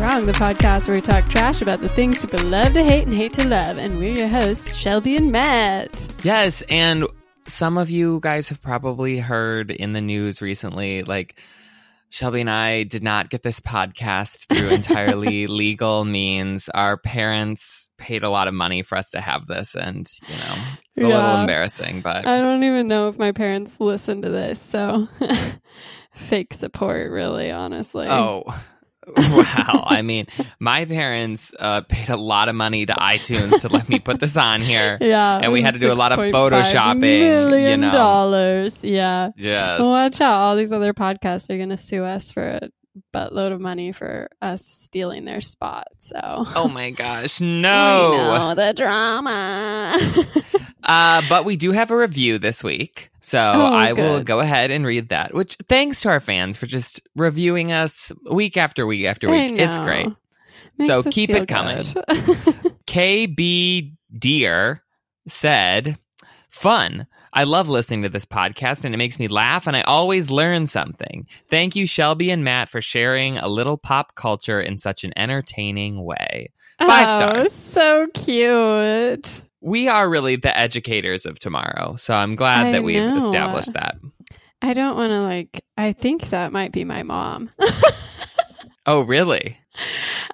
Wrong, the podcast where we talk trash about the things people love to hate and hate to love. And we're your hosts, Shelby and Matt. Yes, and some of you guys have probably heard in the news recently, like Shelby and I did not get this podcast through entirely legal means. Our parents paid a lot of money for us to have this, and you know, it's a little embarrassing, but I don't even know if my parents listen to this, so fake support, really, honestly. oh. Wow. I mean, my parents uh, paid a lot of money to iTunes to let me put this on here. yeah. and we had to do a lot of $6.5 photoshopping, Million you know. dollars. Yeah. Yes. Watch out. All these other podcasts are going to sue us for a buttload of money for us stealing their spot. So. Oh my gosh, no. know, the drama. Uh, but we do have a review this week. So Oh, I will go ahead and read that. Which thanks to our fans for just reviewing us week after week after week. It's great. Makes So keep it coming. KB Deer said, Fun. I love listening to this podcast and it makes me laugh and I always learn something. Thank you, Shelby and Matt, for sharing a little pop culture in such an entertaining way. Five oh, stars. So cute. We are really the educators of tomorrow. So I'm glad I that we've know. established that. I don't want to like. I think that might be my mom. Oh, really?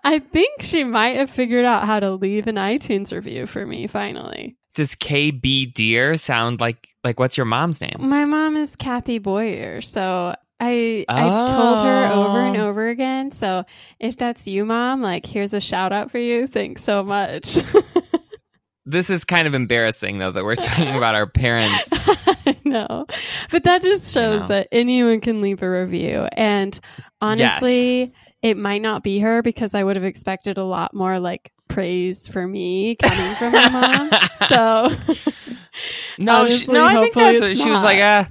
I think she might have figured out how to leave an iTunes review for me finally. Does KB Deer sound like like what's your mom's name? My mom is Kathy Boyer, so I I told her over and Oh. over again. So if that's you, mom, like here's a shout out for you. Thanks so much. This is kind of embarrassing though that we're talking about our parents. I know. But that just shows know. that anyone can leave a review. And honestly, it might not be her because I would have expected a lot more like praise for me coming from my mom. So No, she, no, I think that's what she was like. Uh,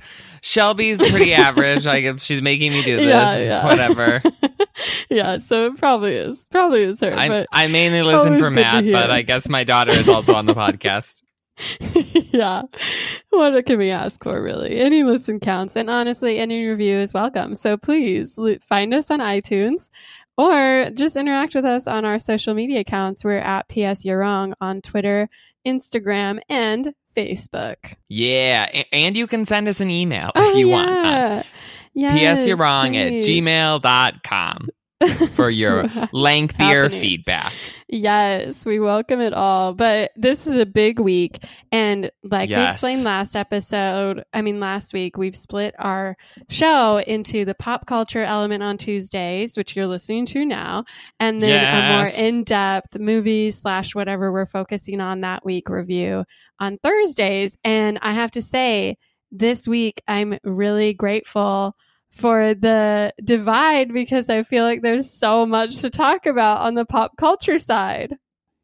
Shelby's pretty average. Like if she's making me do this, Yeah, yeah. whatever. yeah, so it probably is. Probably is her. I, but I mainly listen for Matt, but I guess my daughter is also on the podcast. yeah. What can we ask for, really? Any listen counts. And honestly, any review is welcome. So please find us on iTunes or just interact with us on our social media accounts. We're at PS You're Wrong on Twitter, Instagram, and Facebook. Yeah, and you can send us an email if oh, you want. Oh. Yes, PS you're wrong at please. gmail.com for your lengthier happening. feedback. Yes, we welcome it all. But this is a big week. And like we explained last episode, I mean, last week, we've split our show into the pop culture element on Tuesdays, which you're listening to now, and then a more in depth movie slash whatever we're focusing on that week review on Thursdays. And I have to say, this week, I'm really grateful for the divide because I feel like there's so much to talk about on the pop culture side.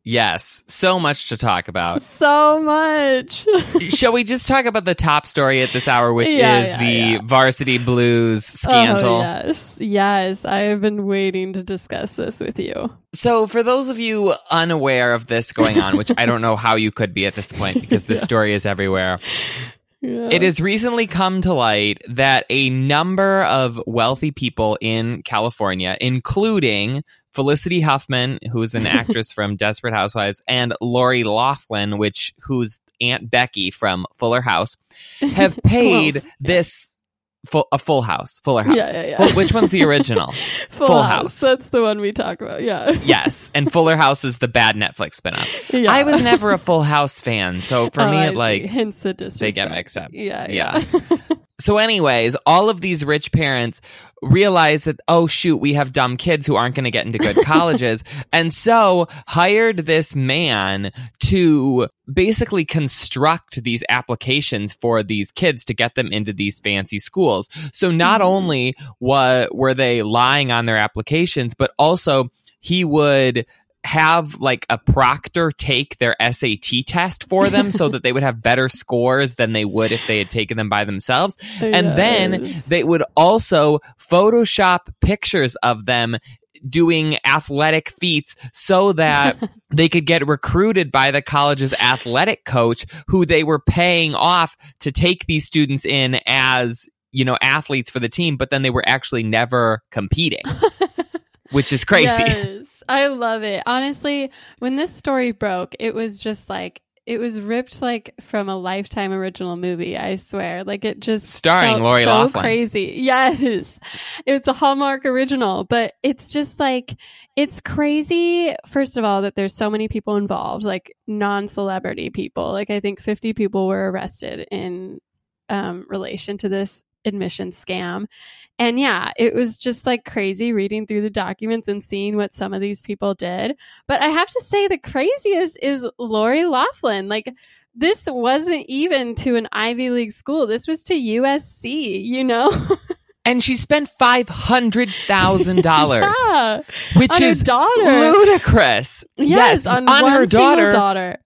Yes, so much to talk about. So much. Shall we just talk about the top story at this hour, which Yeah, is yeah, the yeah. varsity blues oh, scandal? Oh, yes. Yes. I have been waiting to discuss this with you. So, for those of you unaware of this going on, which I don't know how you could be at this point because this story is everywhere, Yeah. it has recently come to light that a number of wealthy people in California, including Felicity Huffman, who's an actress from Desperate Housewives, and Lori Laughlin, which who's Aunt Becky from Fuller House, have paid this full, a Full House, Fuller House. Yeah, yeah, yeah. Full- which one's the original? Full, Full House. House. That's the one we talk about. Yeah. yes, and Fuller House is the bad Netflix spinoff. yeah. I was never a Full House fan, so for Oh, me, I it see. like hence the disrespect. They get mixed up. Yeah. Yeah. Yeah. So, anyways, all of these rich parents realize that, oh, shoot, we have dumb kids who aren't going to get into good colleges. and so hired this man to basically construct these applications for these kids to get them into these fancy schools. So, not Mhm. only wa- were they lying on their applications, but also he would have like a proctor take their SAT test for them so that they would have better scores than they would if they had taken them by themselves. And then they would also Photoshop pictures of them doing athletic feats so that they could get recruited by the college's athletic coach who they were paying off to take these students in as you know athletes for the team but then they were actually never competing which is crazy. Yes, I love it. Honestly, when this story broke, it was just like it was ripped like from a lifetime original movie i swear like it just starring lori so laughlin crazy yes it's a hallmark original but it's just like it's crazy first of all that there's so many people involved like non-celebrity people like i think 50 people were arrested in um, relation to this admission scam. And yeah, it was just like crazy reading through the documents and seeing what some of these people did. But I have to say, the craziest is Lori Laughlin. Like, this wasn't even to an Ivy League school. This was to USC, you know? and she spent $500,000, yeah, which on is daughter. ludicrous. Yes, on, on one her daughter, daughter.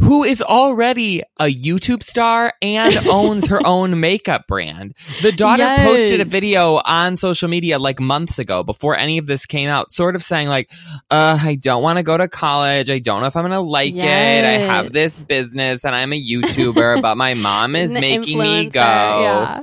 Who is already a YouTube star and owns her own makeup brand. The daughter Yes. posted a video on social media like months ago before any of this came out, sort of saying like, uh, I don't want to go to college. I don't know if I'm going to like it. I have this business and I'm a YouTuber, but my mom is making me go. Yeah.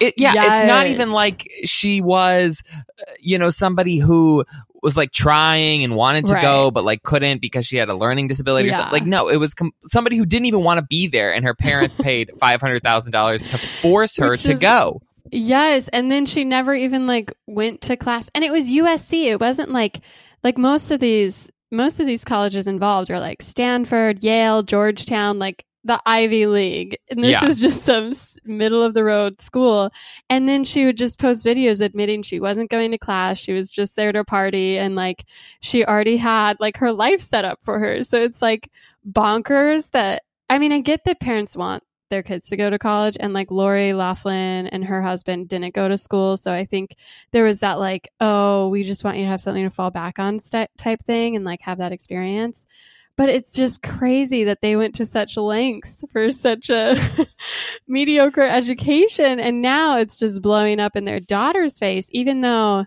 It, yeah, it's not even like she was, uh, you know, somebody who was like trying and wanted to go, but like couldn't because she had a learning disability or something. Like, no, it was com- somebody who didn't even want to be there, and her parents paid five hundred thousand dollars to force her Which to is- go. Yes, and then she never even like went to class, and it was USC. It wasn't like like most of these most of these colleges involved are like Stanford, Yale, Georgetown, like the Ivy League, and this Yeah. is just some middle of the road school. And then she would just post videos admitting she wasn't going to class; she was just there to party, and like she already had like her life set up for her. So it's like bonkers that I mean, I get that parents want their kids to go to college and like Lori Laughlin and her husband didn't go to school so I think there was that like oh we just want you to have something to fall back on st- type thing and like have that experience but it's just crazy that they went to such lengths for such a mediocre education. And now it's just blowing up in their daughter's face even though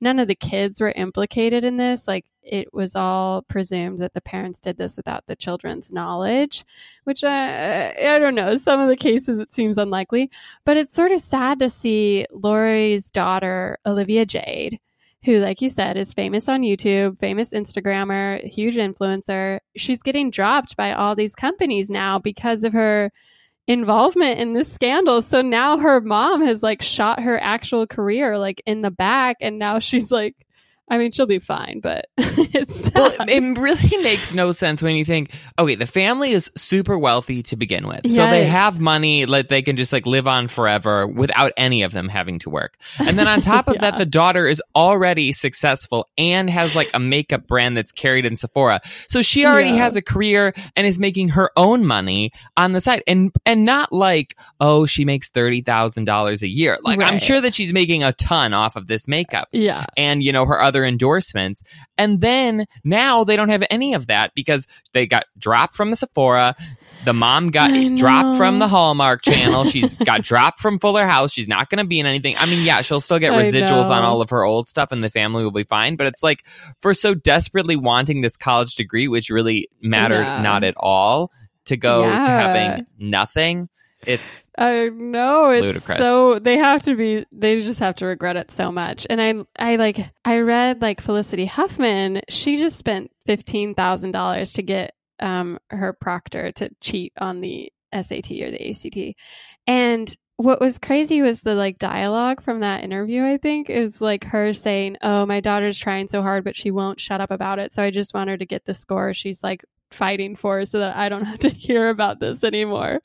none of the kids were implicated in this. Like it was all presumed that the parents did this without the children's knowledge which I, I don't know. Some of the cases it seems unlikely, but it's sort of sad to see Lori's daughter, Olivia Jade, who, like you said, is famous on YouTube, famous Instagrammer, huge influencer. She's getting dropped by all these companies now because of her involvement in this scandal. So now her mom has like shot her actual career like in the back, and now she's like, I mean, she'll be fine, but it's. Well, it really makes no sense when you think, okay, the family is super wealthy to begin with. So they have money like they can just like live on forever without any of them having to work. And then on top of that, the daughter is already successful and has like a makeup brand that's carried in Sephora. So she already Yeah. has a career and is making her own money on the side. And and not like, oh, she makes thirty thousand dollars a year. Like I'm sure that she's making a ton off of this makeup yeah. and you know her other endorsements. And then now they don't have any of that because they got dropped from the sephora. The mom got dropped from the hallmark channel. She's got dropped from fuller house. She's not going to be in anything. I mean yeah she'll still get residuals on all of her old stuff and the family will be fine but it's like for so desperately wanting this college degree which really mattered Yeah. not at all to go to having nothing it's I know it's Ludicrous. so they have to be they just have to regret it so much. And I I like I read like Felicity Huffman, she just spent fifteen thousand dollars to get um her proctor to cheat on the SAT or the ACT. And what was crazy was the like dialogue from that interview, I think, is like her saying, Oh, my daughter's trying so hard, but she won't shut up about it. So I just want her to get the score she's like fighting for so that I don't have to hear about this anymore.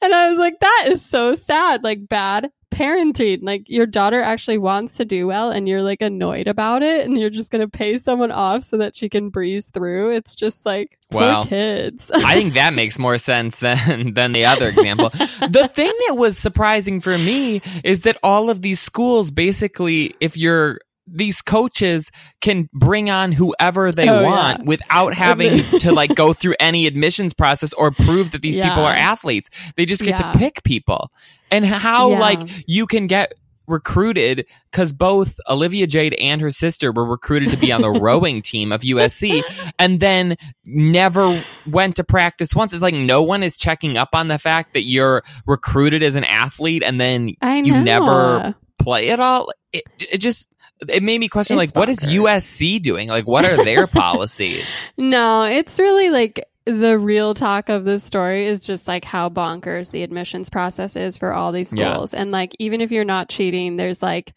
And I was like, that is so sad. Like bad parenting. Like your daughter actually wants to do well and you're like annoyed about it and you're just going to pay someone off so that she can breeze through. It's just like poor Wow. kids. I think that makes more sense than than the other example. the thing that was surprising for me is that all of these schools basically if you're these coaches can bring on whoever they Oh, want yeah. without having to like go through any admissions process or prove that these people are athletes. They just get Yeah. to pick people. And how Yeah. like you can get recruited because both Olivia Jade and her sister were recruited to be on the rowing team of USC and then never went to practice once. It's like no one is checking up on the fact that you're recruited as an athlete and then you never play at all. It, it just it made me question It's like what is. USC doing? Like what are their policies? No, it's really like the real talk of this story is just like how bonkers the admissions process is for all these Yeah. schools. And like, even if you're not cheating, there's like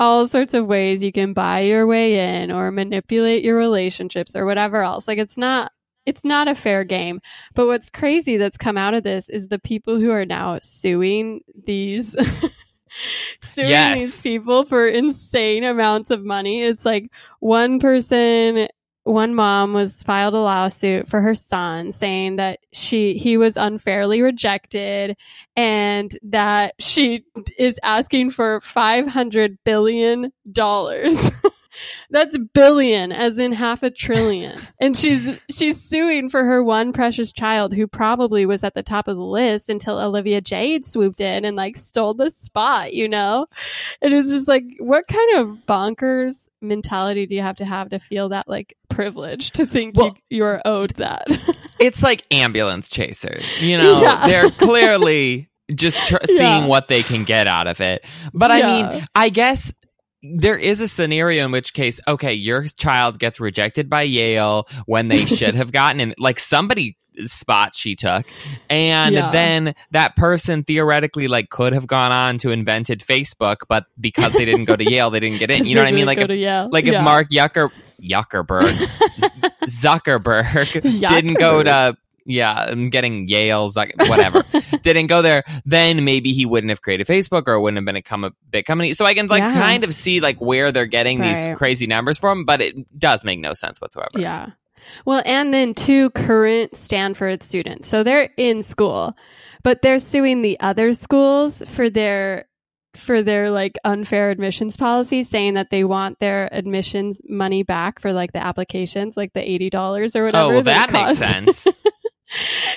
all sorts of ways you can buy your way in or manipulate your relationships or whatever else. Like, it's not. It's not a fair game. But what's crazy that's come out of this is the people who are now suing these suing Yes. these people for insane amounts of money. It's like one person one mom was filed a lawsuit for her son saying that she he was unfairly rejected and that she is asking for 500 billion dollars that's billion as in half a trillion and she's she's suing for her one precious child who probably was at the top of the list until olivia jade swooped in and like stole the spot you know and it's just like what kind of bonkers mentality do you have to have to feel that like privilege to think Well- you, you're owed that it's like ambulance chasers. You know, Yeah. they're clearly just tr- Yeah. seeing what they can get out of it. But I mean, I guess there is a scenario in which case, okay, your child gets rejected by Yale when they should have gotten in, like somebody spot she took. And Yeah. then that person theoretically like could have gone on to invented facebook but because they didn't go to yale they didn't get in. You know what i mean? like if, like if mark yucker yuckerberg zuckerberg didn't go to yeah i'm getting Yale's, like, whatever didn't go there then maybe he wouldn't have created facebook or it wouldn't have been a, com- a big company so i can like Yeah. kind of see like where they're getting Right. these crazy numbers from but it does make no sense whatsoever Yeah. Well, and then two current Stanford students. So they're in school, but they're suing the other schools for their for their like unfair admissions policy saying that they want their admissions money back for like the applications like the $80 or whatever oh well that, that makes sense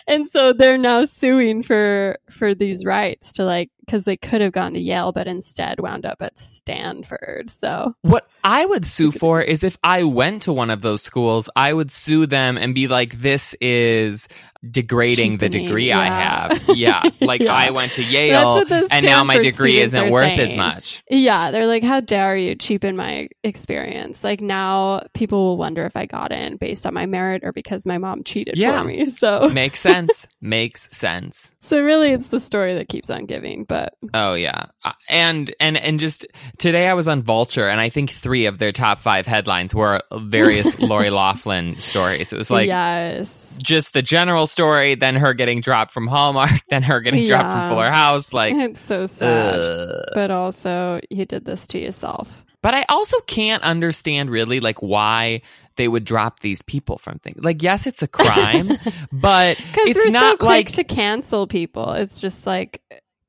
and so they're now suing for for these rights to like because they could have gone to Yale but instead wound up at Stanford. So What I would sue for is if I went to one of those schools, I would sue them and be like, this is degrading the degree I have. Yeah. Like Yeah. I went to Yale and now my degree isn't worth as much. Yeah, they're like, how dare you cheapen my experience? Like now people will wonder if I got in based on my merit or because my mom cheated Yeah. for me. So Makes sense. Makes sense. So really it's the story that keeps on giving. But Oh yeah, Uh, and and and just today I was on Vulture, and I think three of their top five headlines were various Lori Laughlin stories. It was like yes. just the general story, then her getting dropped from Hallmark, then her getting dropped from Yeah. Fuller House. Like, It's so sad. ugh. But also you did this to yourself. But I also can't understand really like why they would drop these people from things. Like, yes, it's a crime, but it's we're so not quick like. to cancel people. It's just like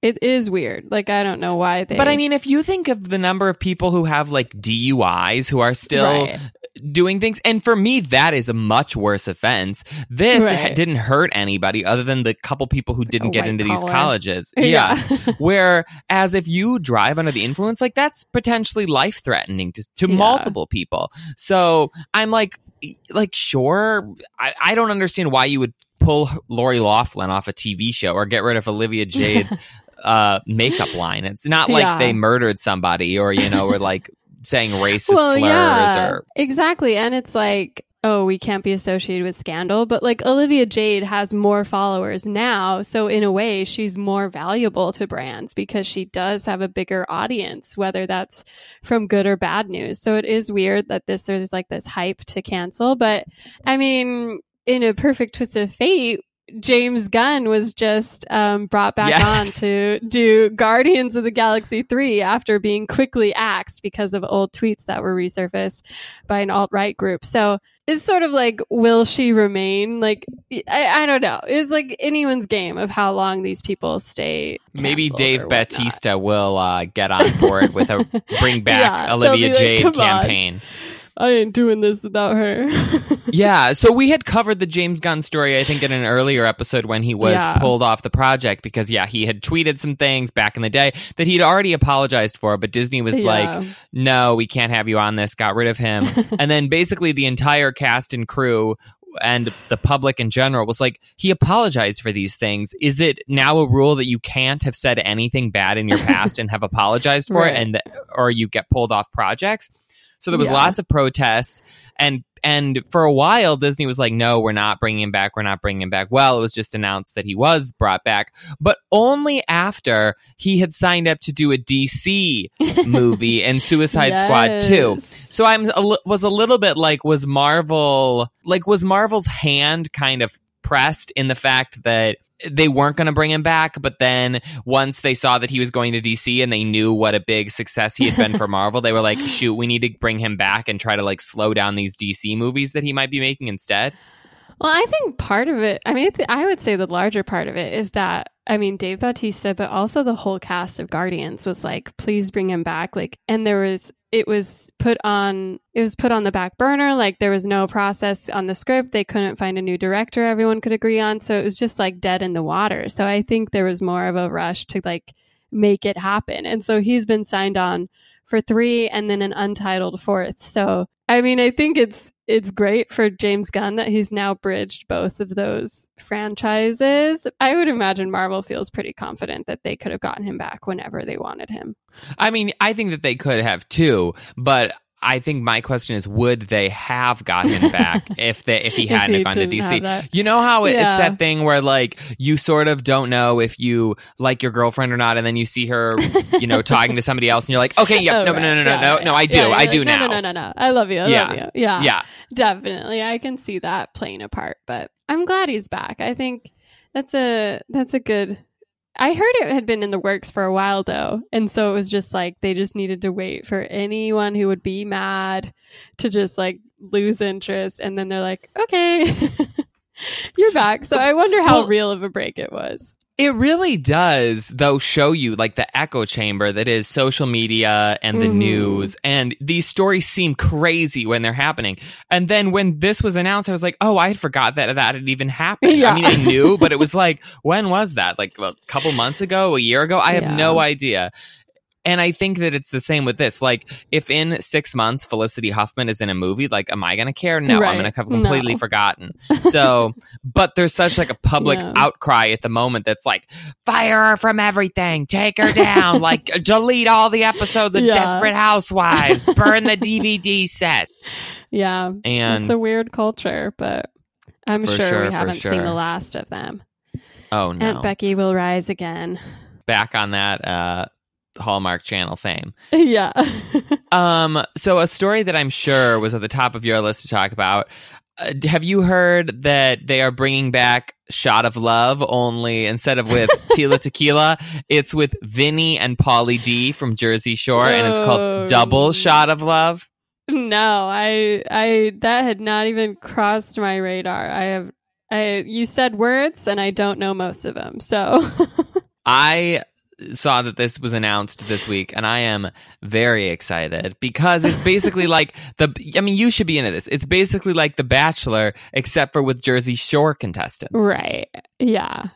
it is weird. Like I don't know why they but I mean, if you think of the number of people who have like DUIs who are still Right. Doing things, and for me, that is a much worse offense. This Right. didn't hurt anybody other than the couple people who didn't get into these collar. colleges. Yeah. Whereas if you drive under the influence, like that's potentially life threatening to, to Yeah. multiple people. So I'm like, like, sure. I, I don't understand why you would pull Lori Laughlin off a TV show or get rid of Olivia Jade's uh, makeup line. It's not like Yeah. they murdered somebody or, you know, or like saying racist well, slurs yeah, or. exactly. And it's like, oh, we can't be associated with scandal, but like Olivia Jade has more followers now, so in a way, she's more valuable to brands because she does have a bigger audience, whether that's from good or bad news. So it is weird that this there's like this hype to cancel, but I mean, in a perfect twist of fate. James Gunn was just um, brought back Yes. on to do Guardians of the Galaxy 3 after being quickly axed because of old tweets that were resurfaced by an alt right group. So it's sort of like, will she remain? Like, I, I don't know. It's like anyone's game of how long these people stay. Maybe Dave. Bautista will uh, get on board with a bring back Yeah, Olivia be like, Jade "Come on." I ain't doing this without her. yeah, so we had covered the James Gunn story, I think, in an earlier episode when he was Yeah. pulled off the project because, yeah, he had tweeted some things back in the day that he'd already apologized for, but Disney was like, no, we can't have you on this, got rid of him. and then basically the entire cast and crew and the public in general was like he apologized for these things is it now a rule that you can't have said anything bad in your past and have apologized for Right. it and or you get pulled off projects so there was Yeah. lots of protests and and for a while disney was like no we're not bringing him back. We're not bringing him back. Well it was just announced that he was brought back but only after he had signed up to do a dc movie and suicide squad 2 so I'm a, was a little bit like was Marvel like was Marvel's hand kind of pressed in the fact that they weren't going to bring him back but then once they saw that he was going to DC and they knew what a big success he had been for Marvel they were like shoot we need to bring him back and try to like slow down these DC movies that he might be making instead. Well, I think part of it, I mean, I, th- I would say the larger part of it is that, I mean, Dave Bautista, but also the whole cast of Guardians was like, please bring him back. Like, and there was, it was put on, it was put on the back burner. Like, there was no process on the script. They couldn't find a new director everyone could agree on. So it was just like dead in the water. So I think there was more of a rush to like make it happen. And so he's been signed on for three and then an untitled fourth. So, I mean, I think it's, it's great for James Gunn that he's now bridged both of those franchises. I would imagine Marvel feels pretty confident that they could have gotten him back whenever they wanted him. I mean, I think that they could have too, but I think my question is, would they have gotten him back if they if he hadn't he gone to DC? You know how it, Yeah. it's that thing where like you sort of don't know if you like your girlfriend or not, and then you see her, you know, talking to somebody else, and you're like, okay, yep, Oh, no, right. no, no, no, Yeah, no, yeah, no, I do, Yeah, I do like, now. No, no, no, no, no. I love you. I Yeah. love you. Yeah. Yeah, Definitely. I can see that playing a part, but I'm glad he's back. I think that's a that's a good I heard it had been in the works for a while though. And so it was just like they just needed to wait for anyone who would be mad to just like lose interest and then they're like, "Okay. You're back." So I wonder how Well- real of a break it was. It really does, though, show you like the echo chamber that is social media and the Mhm. news. And these stories seem crazy when they're happening. And then when this was announced, I was like, oh, I had forgot that that had even happened. Yeah. I mean, I knew, but it was like, when was that? Like well, a couple months ago, a year ago? I have Yeah. no idea. And I think that it's the same with this. Like, if in six months Felicity Huffman is in a movie, like, am I going to care? No, I'm going to have completely No. forgotten. So, but there's such like a public Yeah. outcry at the moment that's like, fire her from everything, take her down, like, delete all the episodes of Yeah. Desperate Housewives, burn the DVD set. Yeah. And it's a weird culture, but I'm sure, sure, we haven't seen the last of them. oh no, Aunt Becky will rise again. back on that uh, Hallmark Channel fame. yeah. Um, so a story that I'm sure was at the top of your list to talk about. Uh, have you heard that they are bringing back Shot of Love? Only instead of with Tila Tequila, it's with Vinny and Pauly D from Jersey Shore, and it's called Double Shot of Love. no, I I that had not even crossed my radar. I have I you said words and I don't know most of them. So I saw that this was announced this week and I am very excited because it's basically like the I mean you should be into this. It's basically like The Bachelor except for with Jersey Shore contestants. right. Yeah.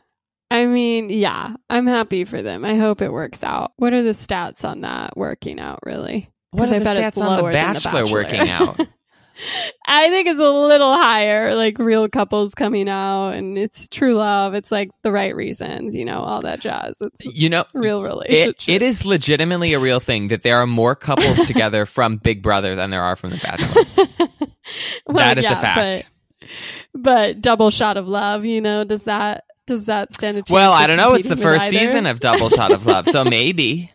I mean, yeah, I'm happy for them. I hope it works out. What are the stats on that working out really? What are I the stats on The lower than Bachelor, working out? I think it's a little higher, like real couples coming out and it's true love. It's like the right reasons, you know, all that jazz. It's You know, real it, relationship. it is legitimately a real thing that there are more couples together from Big Brother than there are from The Bachelor. Well, that is a fact. But, but double shot of love, you know, does that does that stand a chance? well, I don't know. It's the first either? season of Double Shot of Love, so maybe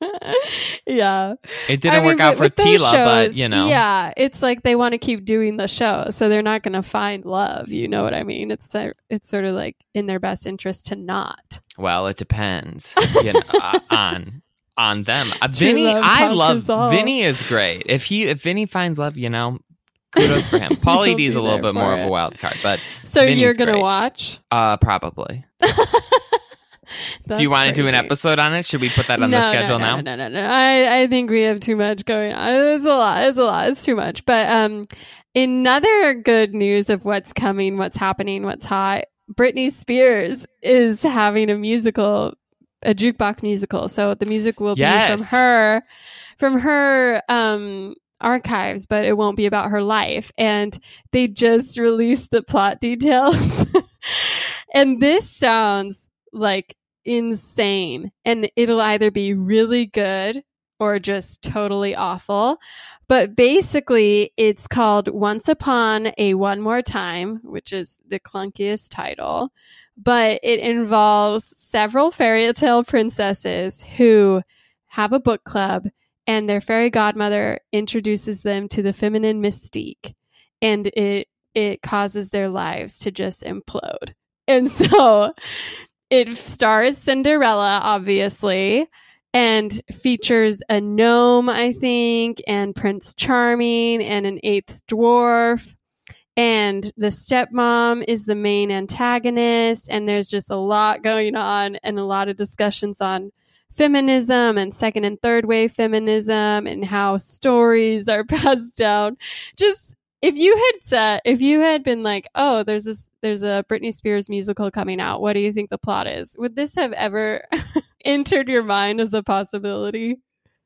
yeah. it didn't I mean, work out for Tila, but you know, Yeah, it's like they want to keep doing the show, so they're not going to find love. You know what I mean? It's it's sort of like in their best interest to not. well, it depends you know, uh, on on them. Uh, Vinny, love I love. Vinny is great. If he if Vinny finds love, you know, kudos for him. Pauly is a little bit more for of a wild card, but So Vinny's you're going to great. watch? uh, probably. do you want to do an episode on it? Should we put that on the schedule no, now? No, no, no, no. I, I think we have too much going on. It's a lot. It's a lot. It's too much. But um, another good news of what's coming, what's happening, what's hot. Britney Spears is having a musical, a jukebox musical. So the music will be from her, from her um archives, but it won't be about her life. And they just released the plot details. and this sounds like insane. And it'll either be really good or just totally awful. But basically, it's called Once Upon a One More Time, which is the clunkiest title. But it involves several fairy tale princesses who have a book club, and their fairy godmother introduces them to the feminine mystique, and it it causes their lives to just implode. And so it stars Cinderella, obviously and features a gnome, I think, and Prince Charming and an eighth dwarf. And the stepmom is the main antagonist, and there's just a lot going on and a lot of discussions on feminism and second and third wave feminism and how stories are passed down. Just if you had said, if you had been like, oh, there's this, there's a Britney Spears musical coming out. What do you think the plot is? Would this have ever entered your mind as a possibility?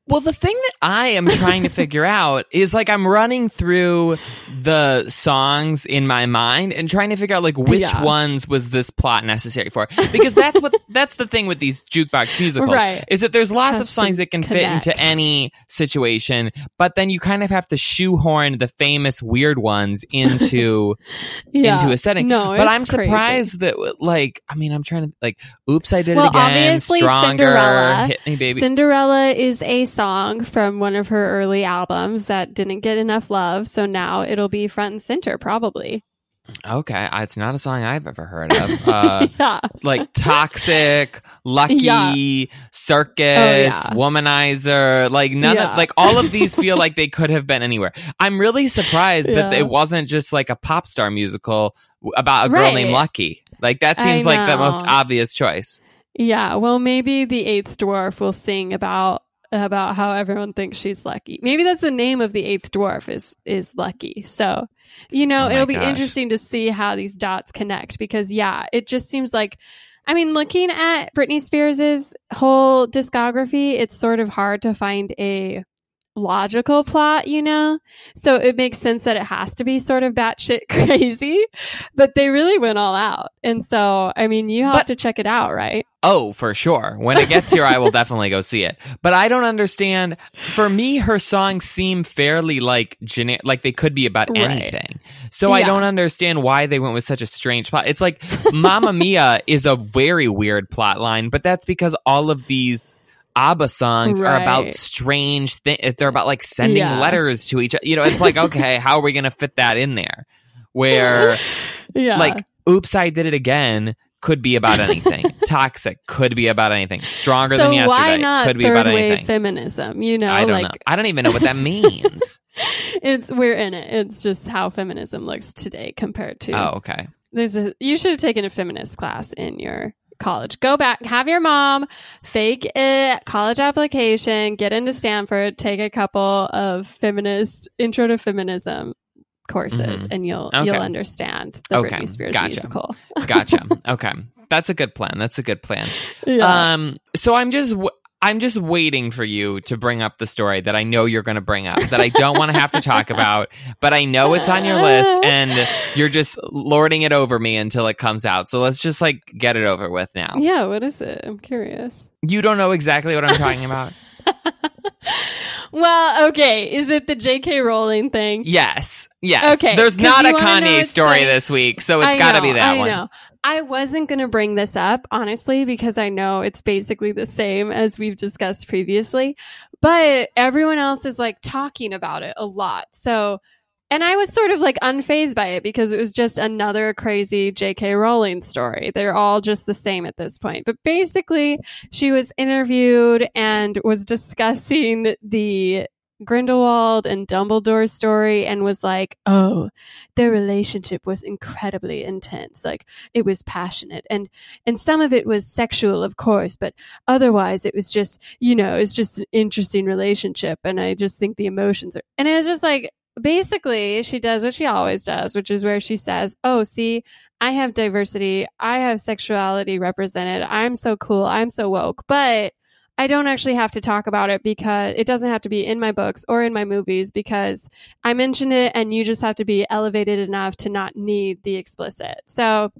Well, the thing that I am trying to figure out is like I'm running through the songs in my mind and trying to figure out like which yeah. ones was this plot necessary for because that's what that's the thing with these jukebox musicals right. is that there's lots of songs that can connect. fit into any situation but then you kind of have to shoehorn the famous weird ones into yeah. into a setting no, but I'm crazy. surprised that like I mean I'm trying to like oops I did well, it again obviously stronger Cinderella, hit me baby Cinderella is a song from one of her early albums that didn't get enough love. So now it'll be front and center, probably. Okay, it's not a song I've ever heard of. Uh, yeah. Like Toxic, Lucky, yeah. Circus, oh, yeah. Womanizer. Like none of, like all of these feel like they could have been anywhere. I'm really surprised that it wasn't just like a pop star musical about a girl right. named Lucky. Like that seems like the most obvious choice. Yeah, well, maybe the eighth dwarf will sing about about how everyone thinks she's lucky. Maybe that's the name of the eighth dwarf is is lucky. So, you know, oh it'll be interesting to see how these dots connect because yeah, it just seems like I mean, looking at Britney Spears's whole discography, it's sort of hard to find a logical plot, you know? So it makes sense that it has to be sort of batshit crazy, but they really went all out. And so, I mean, you have but, to check it out, right? Oh, for sure. When it gets here, I will definitely go see it. But I don't understand. For me, her songs seem fairly like generic, like they could be about right. anything. So yeah. I don't understand why they went with such a strange plot. It's like Mamma Mia is a very weird plot line, but that's because all of these ABBA songs right. are about strange things. They're about like sending yeah. letters to each other. You know, it's like, okay, how are we going to fit that in there? Where, yeah. like, Oops, I Did It Again could be about anything. Toxic could be about anything. Stronger so than yesterday why not could be third about wave anything. feminism, you know, I don't like, know. I don't even know what that means. it's we're in it. It's just how feminism looks today compared to. Oh, okay. There's a you should have taken a feminist class in your college. Go back, have your mom fake a college application, get into Stanford, take a couple of feminist intro to feminism courses, mm-hmm. and you'll okay. you'll understand the okay. Britney Spears gotcha. musical. gotcha. Okay, that's a good plan. That's a good plan. Yeah. Um. So I'm just. W- I'm just waiting for you to bring up the story that I know you're going to bring up that I don't want to have to talk about, but I know it's on your list and you're just lording it over me until it comes out. So let's just like get it over with now. Yeah, what is it? I'm curious. You don't know exactly what I'm talking about. well, okay. Is it the J.K. Rowling thing? Yes. Yes. Okay. There's not a Kanye story like, this week, so it's got to be that I one. Know. I wasn't going to bring this up, honestly, because I know it's basically the same as we've discussed previously, but everyone else is like talking about it a lot. So, and I was sort of like unfazed by it because it was just another crazy J.K. Rowling story. They're all just the same at this point. But basically, she was interviewed and was discussing the Grindelwald and Dumbledore story and was like, oh, their relationship was incredibly intense. Like it was passionate and and some of it was sexual, of course, but otherwise it was just, you know, it's just an interesting relationship. And I just think the emotions are and it was just like basically she does what she always does, which is where she says, Oh, see, I have diversity, I have sexuality represented, I'm so cool, I'm so woke, but I don't actually have to talk about it because it doesn't have to be in my books or in my movies because I mentioned it and you just have to be elevated enough to not need the explicit. So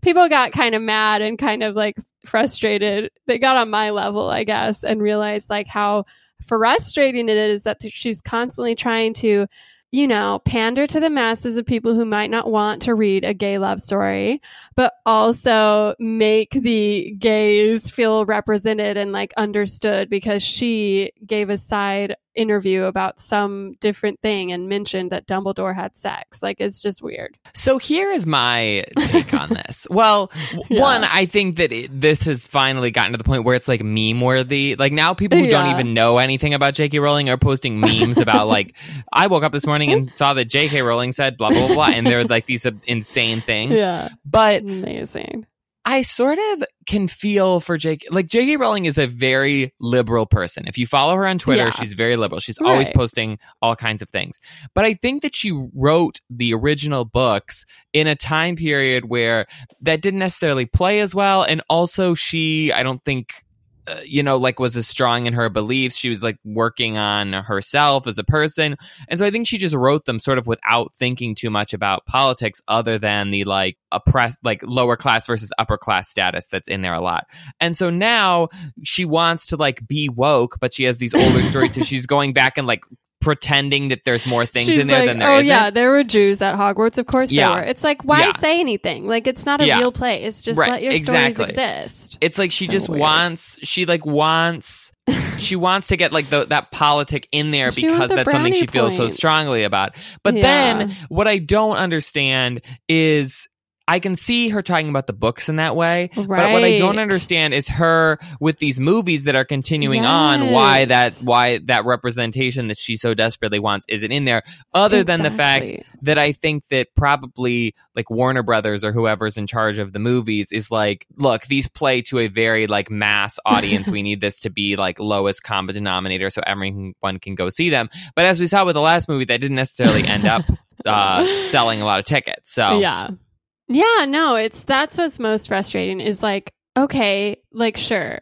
people got kind of mad and kind of like frustrated. They got on my level, I guess, and realized like how frustrating it is that she's constantly trying to you know, pander to the masses of people who might not want to read a gay love story, but also make the gays feel represented and like understood because she gave a side interview about some different thing and mentioned that Dumbledore had sex. Like it's just weird. So here is my take on this. Well, yeah. one, I think that it, this has finally gotten to the point where it's like meme worthy. Like now people who yeah. don't even know anything about J.K. Rowling are posting memes about like I woke up this morning and saw that J.K. Rowling said blah blah blah, blah and they're like these insane things. Yeah, but amazing. I sort of can feel for Jake. Like J.K. Rowling is a very liberal person. If you follow her on Twitter, yeah. she's very liberal. She's right. always posting all kinds of things. But I think that she wrote the original books in a time period where that didn't necessarily play as well. And also, she, I don't think uh, you know, like was as strong in her beliefs. She was like working on herself as a person. And so I think she just wrote them sort of without thinking too much about politics other than the like oppressed, like lower class versus upper class status that's in there a lot. And so now she wants to like be woke, but she has these older stories. So she's going back and like pretending that there's more things She's in there like, than there oh isn't. yeah there were jews at hogwarts of course Yeah. there were it's like why Yeah. say anything like it's not a Yeah. real place just Right, let your exactly. stories exist It's like she So just weird. wants she like wants she wants to get like the, that politic in there She because the that's something she brownie feels so strongly about. But Yeah. then what I don't understand is I can see her talking about the books in that way, but what I don't understand is her with these movies that are continuing on. Why that why that representation that she so desperately wants isn't in there, other than the fact that I think that probably like Warner Brothers or whoever's in charge of the movies is like, look, these play to a very like mass audience. we need this to be like lowest common denominator so everyone can go see them. But as we saw with the last movie, that didn't necessarily end up uh, selling a lot of tickets. So Yeah. Yeah, no, it's that's what's most frustrating is like, okay, like sure,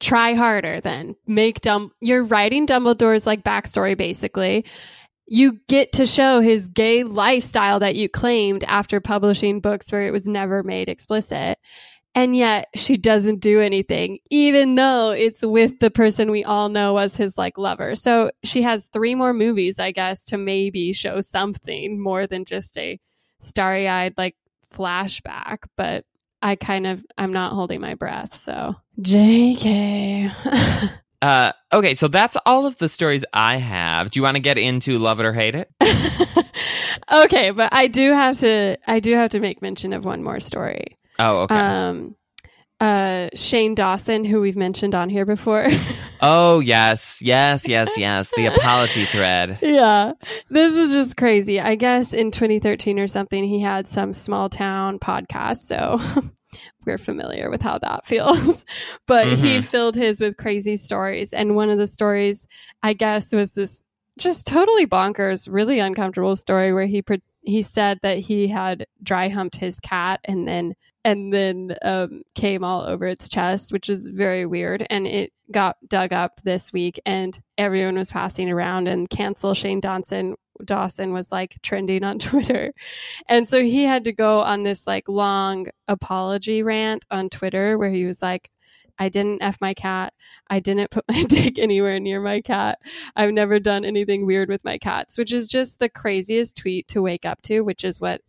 try harder then. Make dumb you're writing Dumbledore's like backstory basically. You get to show his gay lifestyle that you claimed after publishing books where it was never made explicit. And yet she doesn't do anything, even though it's with the person we all know was his like lover. So she has three more movies, I guess, to maybe show something more than just a starry eyed like flashback, but I kind of I'm not holding my breath. So JK. Uh, okay, so that's all of the stories I have. Do you want to get into love it or hate it? okay, but I do have to I do have to make mention of one more story. Oh, okay. Um uh Shane Dawson who we've mentioned on here before. oh, yes, yes, yes, yes. The apology thread. yeah. This is just crazy. I guess in 2013 or something he had some small town podcast, so we're familiar with how that feels. but he Mhm. filled his with crazy stories and one of the stories I guess was this just totally bonkers, really uncomfortable story where he pre- he said that he had dry humped his cat and then and then um, came all over its chest, which is very weird. And it got dug up this week, and everyone was passing around. And cancel Shane Dawson Dawson was like trending on Twitter, and so he had to go on this like long apology rant on Twitter where he was like. I didn't F my cat. I didn't put my dick anywhere near my cat. I've never done anything weird with my cats, which is just the craziest tweet to wake up to, which is what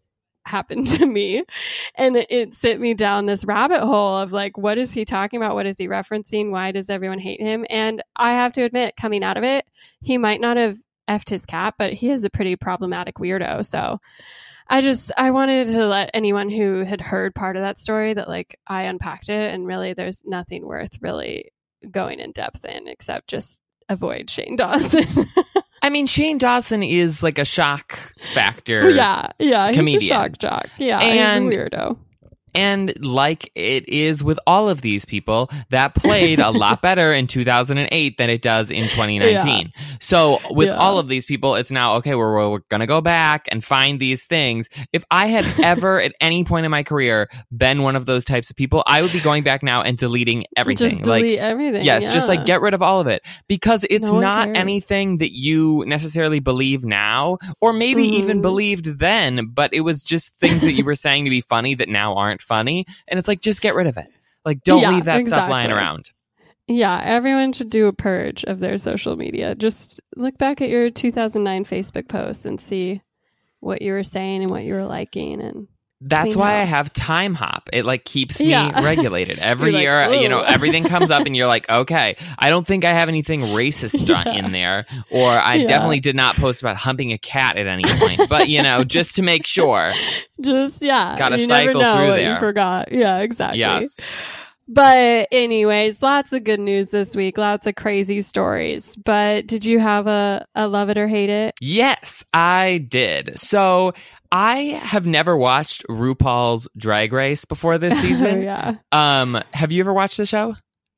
happened to me. And it, sent me down this rabbit hole of like, what is he talking about? What is he referencing? Why does everyone hate him? And I have to admit, coming out of it, he might not have effed his cat, but he is a pretty problematic weirdo. So I just I wanted to let anyone who had heard part of that story that like I unpacked it and really there's nothing worth really going in depth in except just avoid Shane Dawson. I mean, Shane Dawson is like a shock factor. yeah, yeah, he's Comedian. a shock jock. Yeah, And- he's a weirdo. And like it is with all of these people, that played a lot better in 2008 than it does in 2019. So with Yeah. all of these people, it's now, okay, we're, we're going to go back and find these things. If I had ever at any point in my career been one of those types of people, I would be going back now and deleting everything. Just like, delete everything. Yes, just like get rid of all of it because it's No not cares. anything that you necessarily believe now or maybe even Mhm. believed then, but it was just things that you were saying to be funny that now aren't funny. And it's like, just get rid of it. Like, don't Yeah, leave that stuff lying around. Yeah, everyone should do a purge of their social media. Just look back at your 2009 Facebook posts and see what you were saying and what you were liking and That's why I have Timehop. It like keeps me Yeah. regulated. Every like, year, you know, everything comes up and you're like, okay, I don't think I have anything racist Yeah. in there. Or I Yeah. definitely did not post about humping a cat at any point. But, you know, just to make sure. just yeah, Gotta cycle never know through there. You forgot. Yeah, exactly. Yes. But anyways, lots of good news this week. Lots of crazy stories. But did you have a, a love it or hate it? Yes, I did. So I have never watched RuPaul's Drag Race before this season. yeah, Um, have you ever watched the show?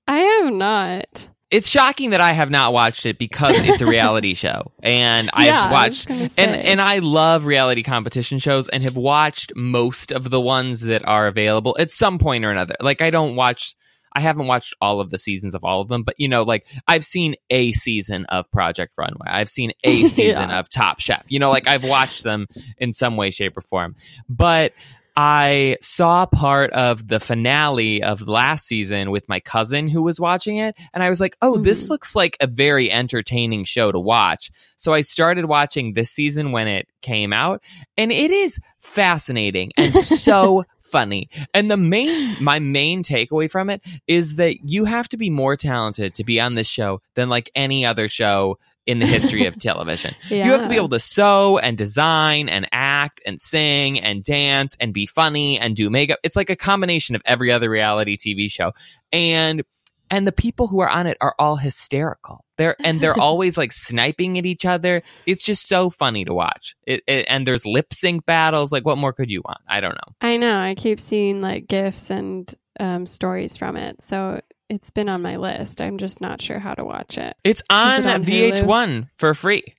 I have not. It's shocking that I have not watched it because it's a reality show, and I've Yeah, I was watched and and I love reality competition shows and have watched most of the ones that are available at some point or another. Like I don't watch. I haven't watched all of the seasons of all of them, but you know, like I've seen a season of Project Runway. I've seen a season Yeah. of Top Chef. You know, like I've watched them in some way, shape, or form. But I saw part of the finale of last season with my cousin who was watching it, and I was like, oh, this Mhm. looks like a very entertaining show to watch. So I started watching this season when it came out, and it is fascinating and so funny. And the main, my main takeaway from it is that you have to be more talented to be on this show than like any other show in the history of television. Yeah. You have to be able to sew and design and act and sing and dance and be funny and do makeup. It's like a combination of every other reality TV show. And and the people who are on it are all hysterical. They're and they're always like sniping at each other. It's just so funny to watch. It, it and there's lip sync battles. Like what more could you want? I don't know. I know. I keep seeing like gifs and um, stories from it. So it's been on my list. I'm just not sure how to watch it. It's on, on VH1 for free.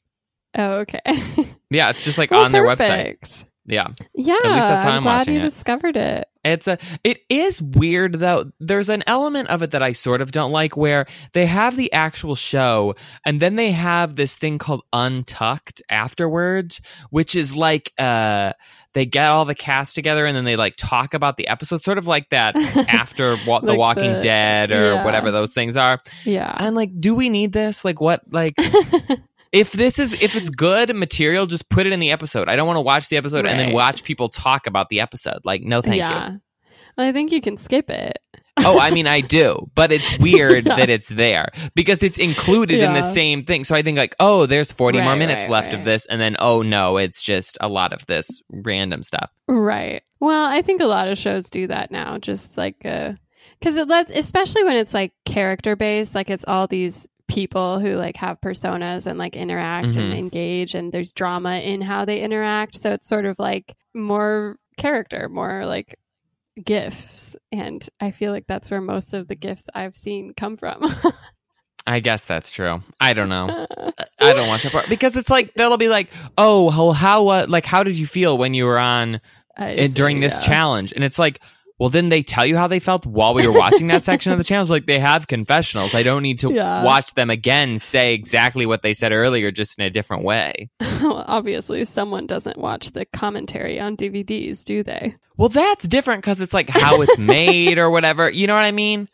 Oh, okay. Yeah, it's just like Well, on their website. perfect. Yeah. Yeah, least that's how I'm I'm glad you it. discovered it. It's a it is weird though. There's an element of it that I sort of don't like where they have the actual show and then they have this thing called Untucked afterwards, which is like uh they get all the cast together and then they like talk about the episode sort of like that after wa- The Walking the- Dead or yeah. whatever those things are. Yeah. I'm like, do we need this? Like what like if this is if it's good material, just put it in the episode. I don't want to watch the episode and then watch people talk about the episode. Like, no, thank you. yeah. Well, I think you can skip it. Oh, I mean, I do, but it's weird Yeah. that it's there because it's included in the same thing. So I think like, oh, there's 40 more minutes right, left of this, and then oh no, it's just a lot of this random stuff. Right. Well, I think a lot of shows do that now, just like uh cuz it lets especially when it's like character based, like it's all these people who like have personas and like interact and Mhm. engage and there's drama in how they interact, so it's sort of like more character, more like gifts and I feel like that's where most of the gifts I've seen come from. I guess that's true. I don't know. I don't watch that part because it's like they'll be like, oh, well, how uh, like how did you feel when you were on I uh, during this yeah. challenge? And it's like. Well, didn't they tell you how they felt while we were watching that section of the challenge? Like they have confessionals. I don't need to Yeah. watch them again say exactly what they said earlier, just in a different way. well, obviously someone doesn't watch the commentary on DVDs, do they? Well, that's different because it's like how it's made or whatever. You know what I mean?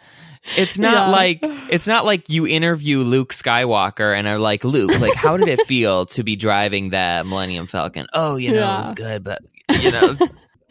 It's not Yeah. like it's not like you interview Luke Skywalker and are like, Luke, like how did it feel to be driving the Millennium Falcon? Oh, you know, it was good, but you know,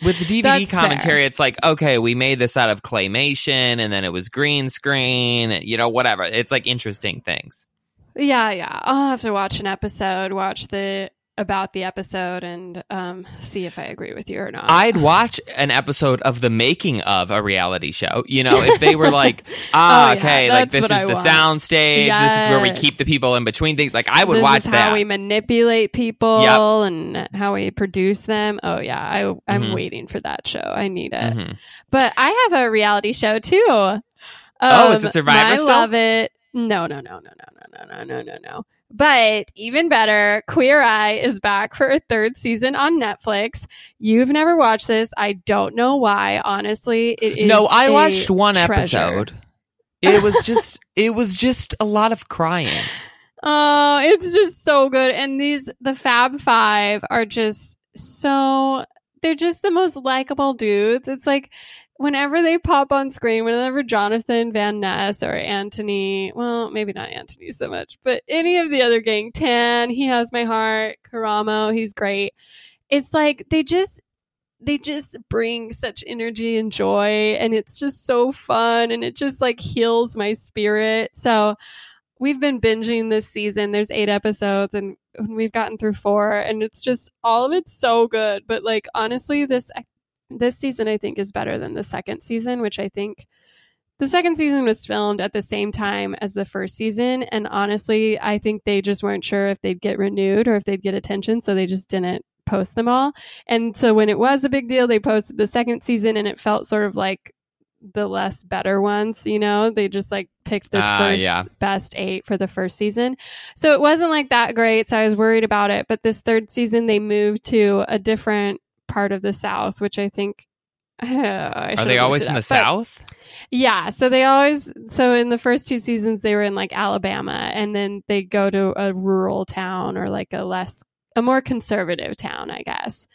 with the DVD commentary, fair. it's like, okay, we made this out of claymation and then it was green screen, you know, whatever. It's like interesting things. Yeah, yeah. I'll have to watch an episode, watch the about the episode and um, see if I agree with you or not. I'd watch an episode of the making of a reality show. You know, if they were like, ah, Oh, yeah, okay, like this is I the want. sound stage. This is where we keep the people in between things. Like I would this watch that. how we manipulate people Yep. and how we produce them. Oh yeah, I I'm Mhm. waiting for that show. I need it. Mhm. But I have a reality show too. Oh, is Um, it Survivor I still? love it. No, no, no, no, no, no, no, no, no, no, no. But even better, Queer Eye is back for a third season on Netflix. You've never watched this. I don't know why. Honestly, it is. no, I watched one treasure. episode. It was just it was just a lot of crying. Oh, it's just so good. And these the Fab Five are just so they're just the most likable dudes. It's like whenever they pop on screen, whenever Jonathan Van Ness or Anthony, well, maybe not Anthony so much, but any of the other gang, Tan, he has my heart, Karamo, he's great. It's like they just they just bring such energy and joy and it's just so fun and it just like heals my spirit. So we've been binging this season. There's eight episodes and we've gotten through four and it's just all of it's so good. But like honestly, this this season I think is better than the second season, which I think the second season was filmed at the same time as the first season. And honestly, I think they just weren't sure if they'd get renewed or if they'd get attention. So they just didn't post them all. And so when it was a big deal, they posted the second season and it felt sort of like the less better ones, you know? They just like picked the Ah, first yeah. best eight for the first season. So it wasn't like that great. So I was worried about it. But this third season, they moved to a different part of the South, which I think. I Are they always in the up. South? yeah, so they always so in the first two seasons they were in like Alabama and then they go to a rural town or like a less a more conservative town, I guess,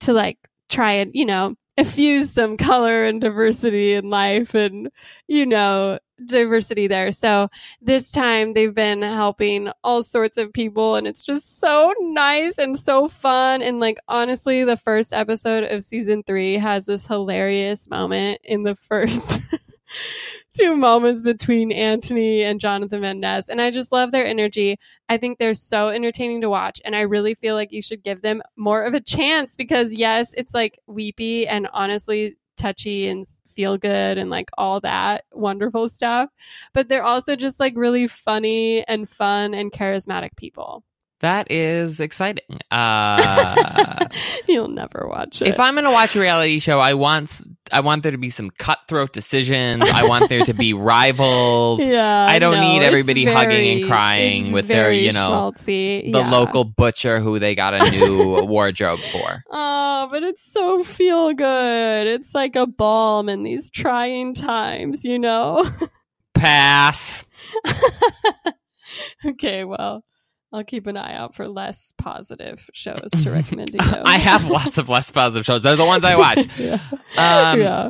to like try and, you know, infuse some color and diversity in life and you know, diversity there. So this time they've been helping all sorts of people and it's just so nice and so fun and like honestly the first episode of season 3 has this hilarious moment in the first two moments between Anthony and Jonathan Ness. And I just love their energy. I think they're so entertaining to watch. And I really feel like you should give them more of a chance because, yes, it's like weepy and honestly touchy and feel good and like all that wonderful stuff. But they're also just like really funny and fun and charismatic people. That is exciting. Uh, You'll never watch it. if I'm going to watch a reality show, I want I want there to be some cutthroat decisions. I want there to be rivals. yeah, I don't no, need everybody hugging and crying with their, you know, schmaltzy. The Yeah. local butcher who they got a new wardrobe for. Oh, but it's so feel good. It's like a balm in these trying times, you know? Pass. okay, well, I'll keep an eye out for less positive shows to recommend to you. I have lots of less positive shows. They're the ones I watch. yeah. Um, yeah.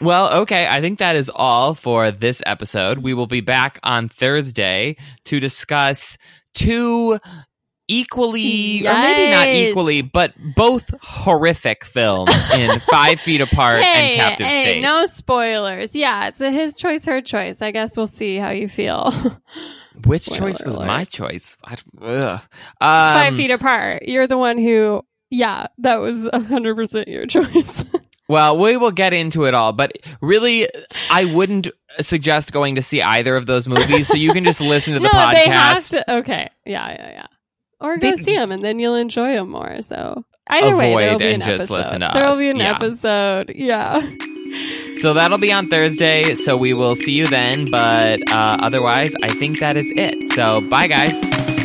Well, okay. I think that is all for this episode. We will be back on Thursday to discuss two equally, or maybe not equally, but both horrific films in Five Feet Apart Hey, and Captive hey, State. no spoilers. Yeah, it's a his choice, her choice. I guess we'll see how you feel. Which Spoiler choice was alert. my choice? I, ugh. Five Um, feet apart. You're the one who, yeah, that was 100% your choice. Well, we will get into it all, but really, I wouldn't suggest going to see either of those movies. So you can just listen to the no, podcast. they have to. Okay, yeah, yeah, yeah. Or go They- see them, and then you'll enjoy them more. So either way, there'll be and an just episode. listen to There'll us. be an Yeah. episode. Yeah. So that'll be on Thursday. So we will see you then. But uh, otherwise, I think that is it. So bye, guys.